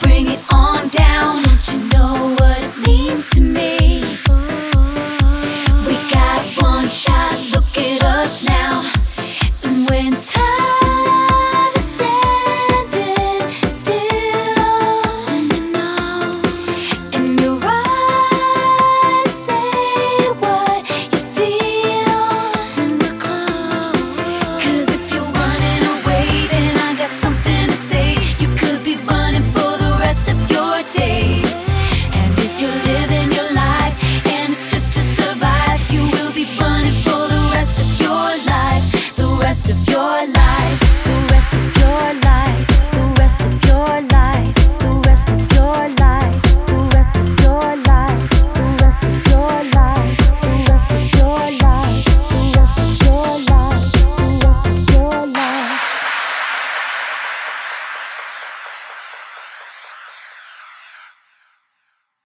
bring it on down. Don't you know?